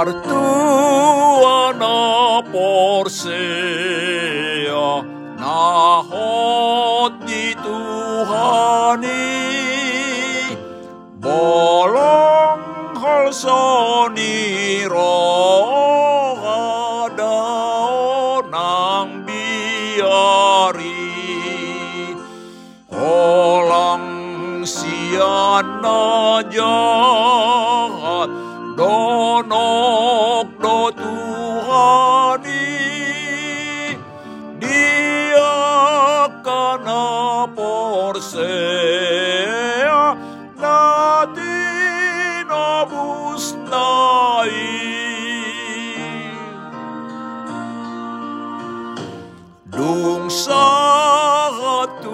Martuana porsea di Tuhani. Bolong hal soni rohada nang biari. Olang siana jahat porsea nati nobus nai. Dung satu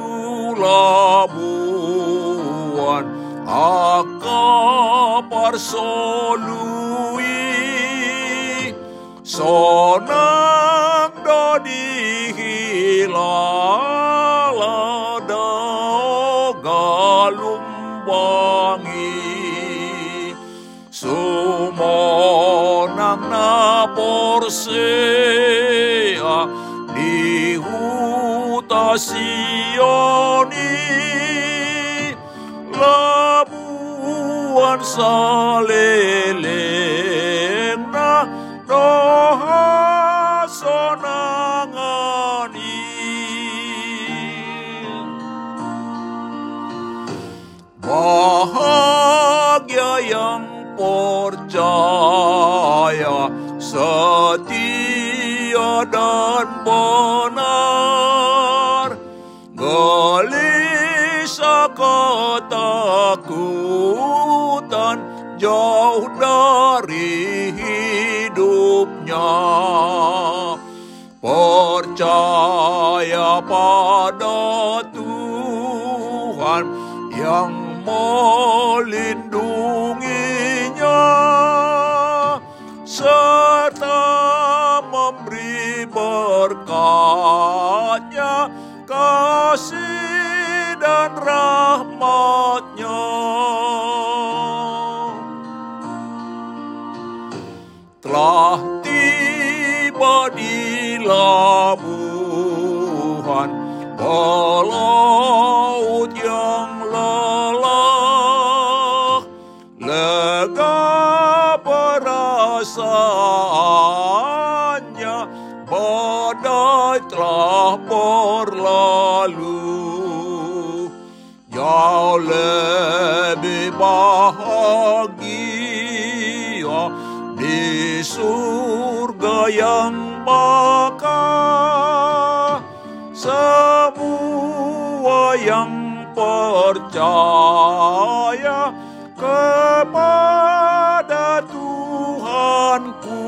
labuan akapar solui. Sonang dodi galumbangi sumonang na porsea di huta Sioni. Labuan saleleng setia dan benar. Gelisah ketakutan jauh dari hidupnya. Percaya pada Tuhan yang melindunginya berkatnya kasih dan rahmatnya bahagia di surga yang bakal semua yang percaya kepada Tuhanku.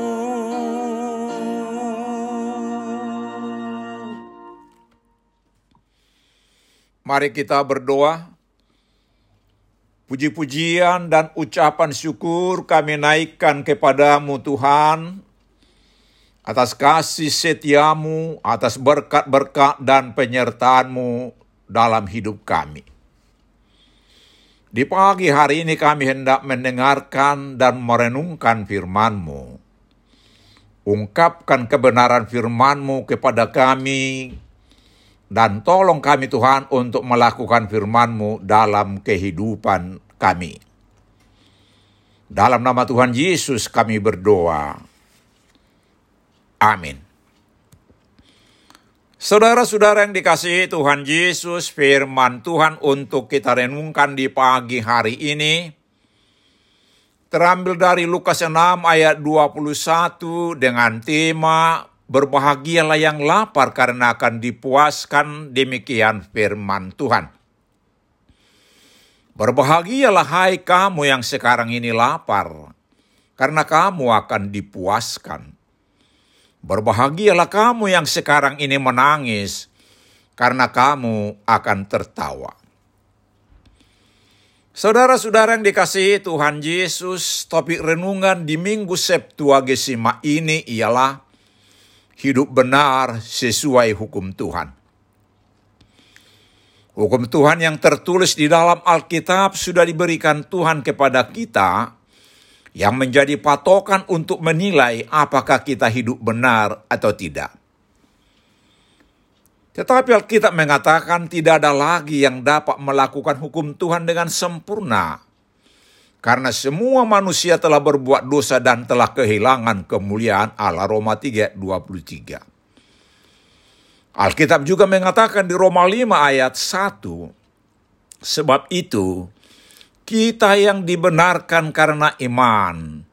Mari kita berdoa. Puji-pujian dan ucapan syukur kami naikkan kepadamu Tuhan atas kasih setiamu, atas berkat-berkat dan penyertaanmu dalam hidup kami. Di pagi hari ini kami hendak mendengarkan dan merenungkan firman-Mu. Ungkapkan kebenaran firman-Mu kepada kami, dan tolong kami Tuhan untuk melakukan firman-Mu dalam kehidupan kami. Dalam nama Tuhan Yesus kami berdoa. Amin. Saudara-saudara yang dikasihi Tuhan Yesus, firman Tuhan untuk kita renungkan di pagi hari ini terambil dari Lukas 6 ayat 21 dengan tema Berbahagialah yang lapar karena akan dipuaskan demikian firman Tuhan. Berbahagialah hai kamu yang sekarang ini lapar, karena kamu akan dipuaskan. Berbahagialah kamu yang sekarang ini menangis, karena kamu akan tertawa. Saudara-saudara yang dikasihi Tuhan Yesus, topik renungan di Minggu Septuagesima ini ialah hidup benar sesuai hukum Tuhan. Hukum Tuhan yang tertulis di dalam Alkitab sudah diberikan Tuhan kepada kita yang menjadi patokan untuk menilai apakah kita hidup benar atau tidak. Tetapi Alkitab mengatakan tidak ada lagi yang dapat melakukan hukum Tuhan dengan sempurna. Karena semua manusia telah berbuat dosa dan telah kehilangan kemuliaan Allah. Roma 3, 23. Alkitab juga mengatakan di Roma 5 ayat 1, sebab itu kita yang dibenarkan karena iman,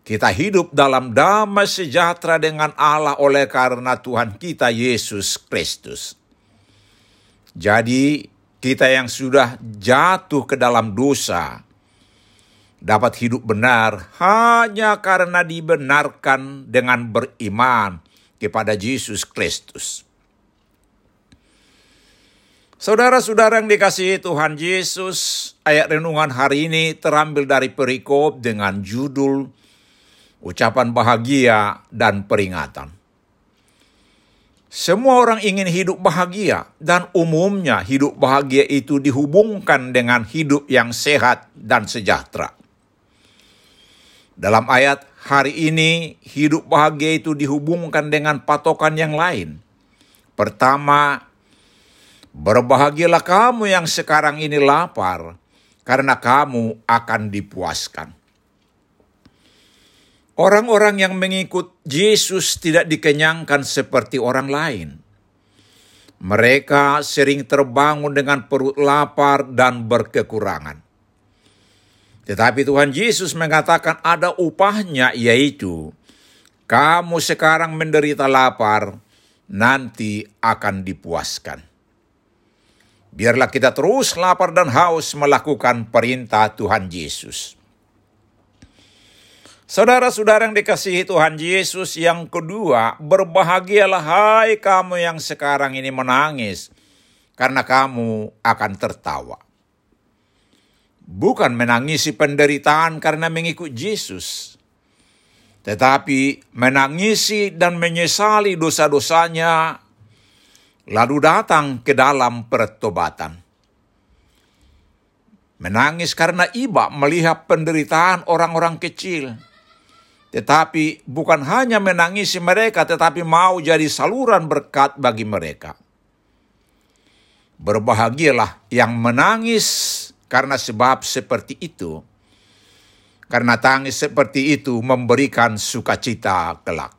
kita hidup dalam damai sejahtera dengan Allah oleh karena Tuhan kita Yesus Kristus. Jadi kita yang sudah jatuh ke dalam dosa, dapat hidup benar hanya karena dibenarkan dengan beriman kepada Yesus Kristus. Saudara-saudara yang dikasihi Tuhan Yesus, ayat renungan hari ini terambil dari perikop dengan judul ucapan bahagia dan peringatan. Semua orang ingin hidup bahagia dan umumnya hidup bahagia itu dihubungkan dengan hidup yang sehat dan sejahtera. Dalam ayat hari ini, hidup bahagia itu dihubungkan dengan patokan yang lain. Pertama, Berbahagialah kamu yang sekarang ini lapar, karena kamu akan dipuaskan. Orang-orang yang mengikut Yesus tidak dikenyangkan seperti orang lain. Mereka sering terbangun dengan perut lapar dan berkekurangan. Tetapi Tuhan Yesus mengatakan ada upahnya yaitu kamu sekarang menderita lapar, nanti akan dipuaskan. Biarlah kita terus lapar dan haus melakukan perintah Tuhan Yesus. Saudara-saudara yang dikasihi Tuhan Yesus, yang kedua, berbahagialah hai kamu yang sekarang ini menangis, karena kamu akan tertawa. Bukan menangisi penderitaan karena mengikut Yesus, tetapi menangisi dan menyesali dosa-dosanya lalu datang ke dalam pertobatan. Menangis karena iba melihat penderitaan orang-orang kecil. Tetapi bukan hanya menangisi mereka, tetapi mau jadi saluran berkat bagi mereka. Berbahagialah yang menangis karena sebab seperti itu. Karena tangis seperti itu memberikan sukacita kelak.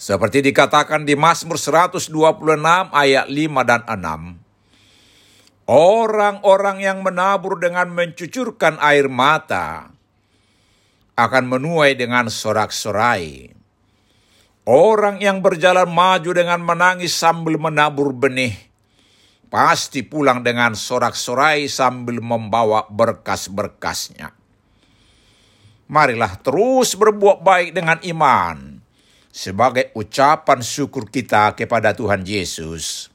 Seperti dikatakan di Mazmur 126 ayat 5 dan 6. Orang-orang yang menabur dengan mencucurkan air mata akan menuai dengan sorak-sorai. Orang yang berjalan maju dengan menangis sambil menabur benih, pasti pulang dengan sorak-sorai sambil membawa berkas-berkasnya. Marilah terus berbuat baik dengan iman, sebagai ucapan syukur kita kepada Tuhan Yesus.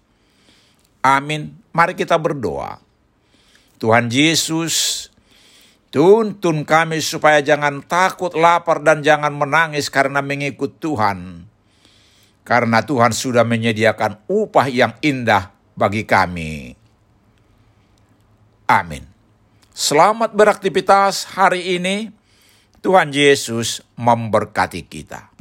Amin. Mari kita berdoa. Tuhan Yesus, tuntun kami supaya jangan takut, lapar, dan jangan menangis karena mengikut Tuhan. Karena Tuhan sudah menyediakan upah yang indah bagi kami. Amin. Selamat beraktivitas hari ini. Tuhan Yesus memberkati kita.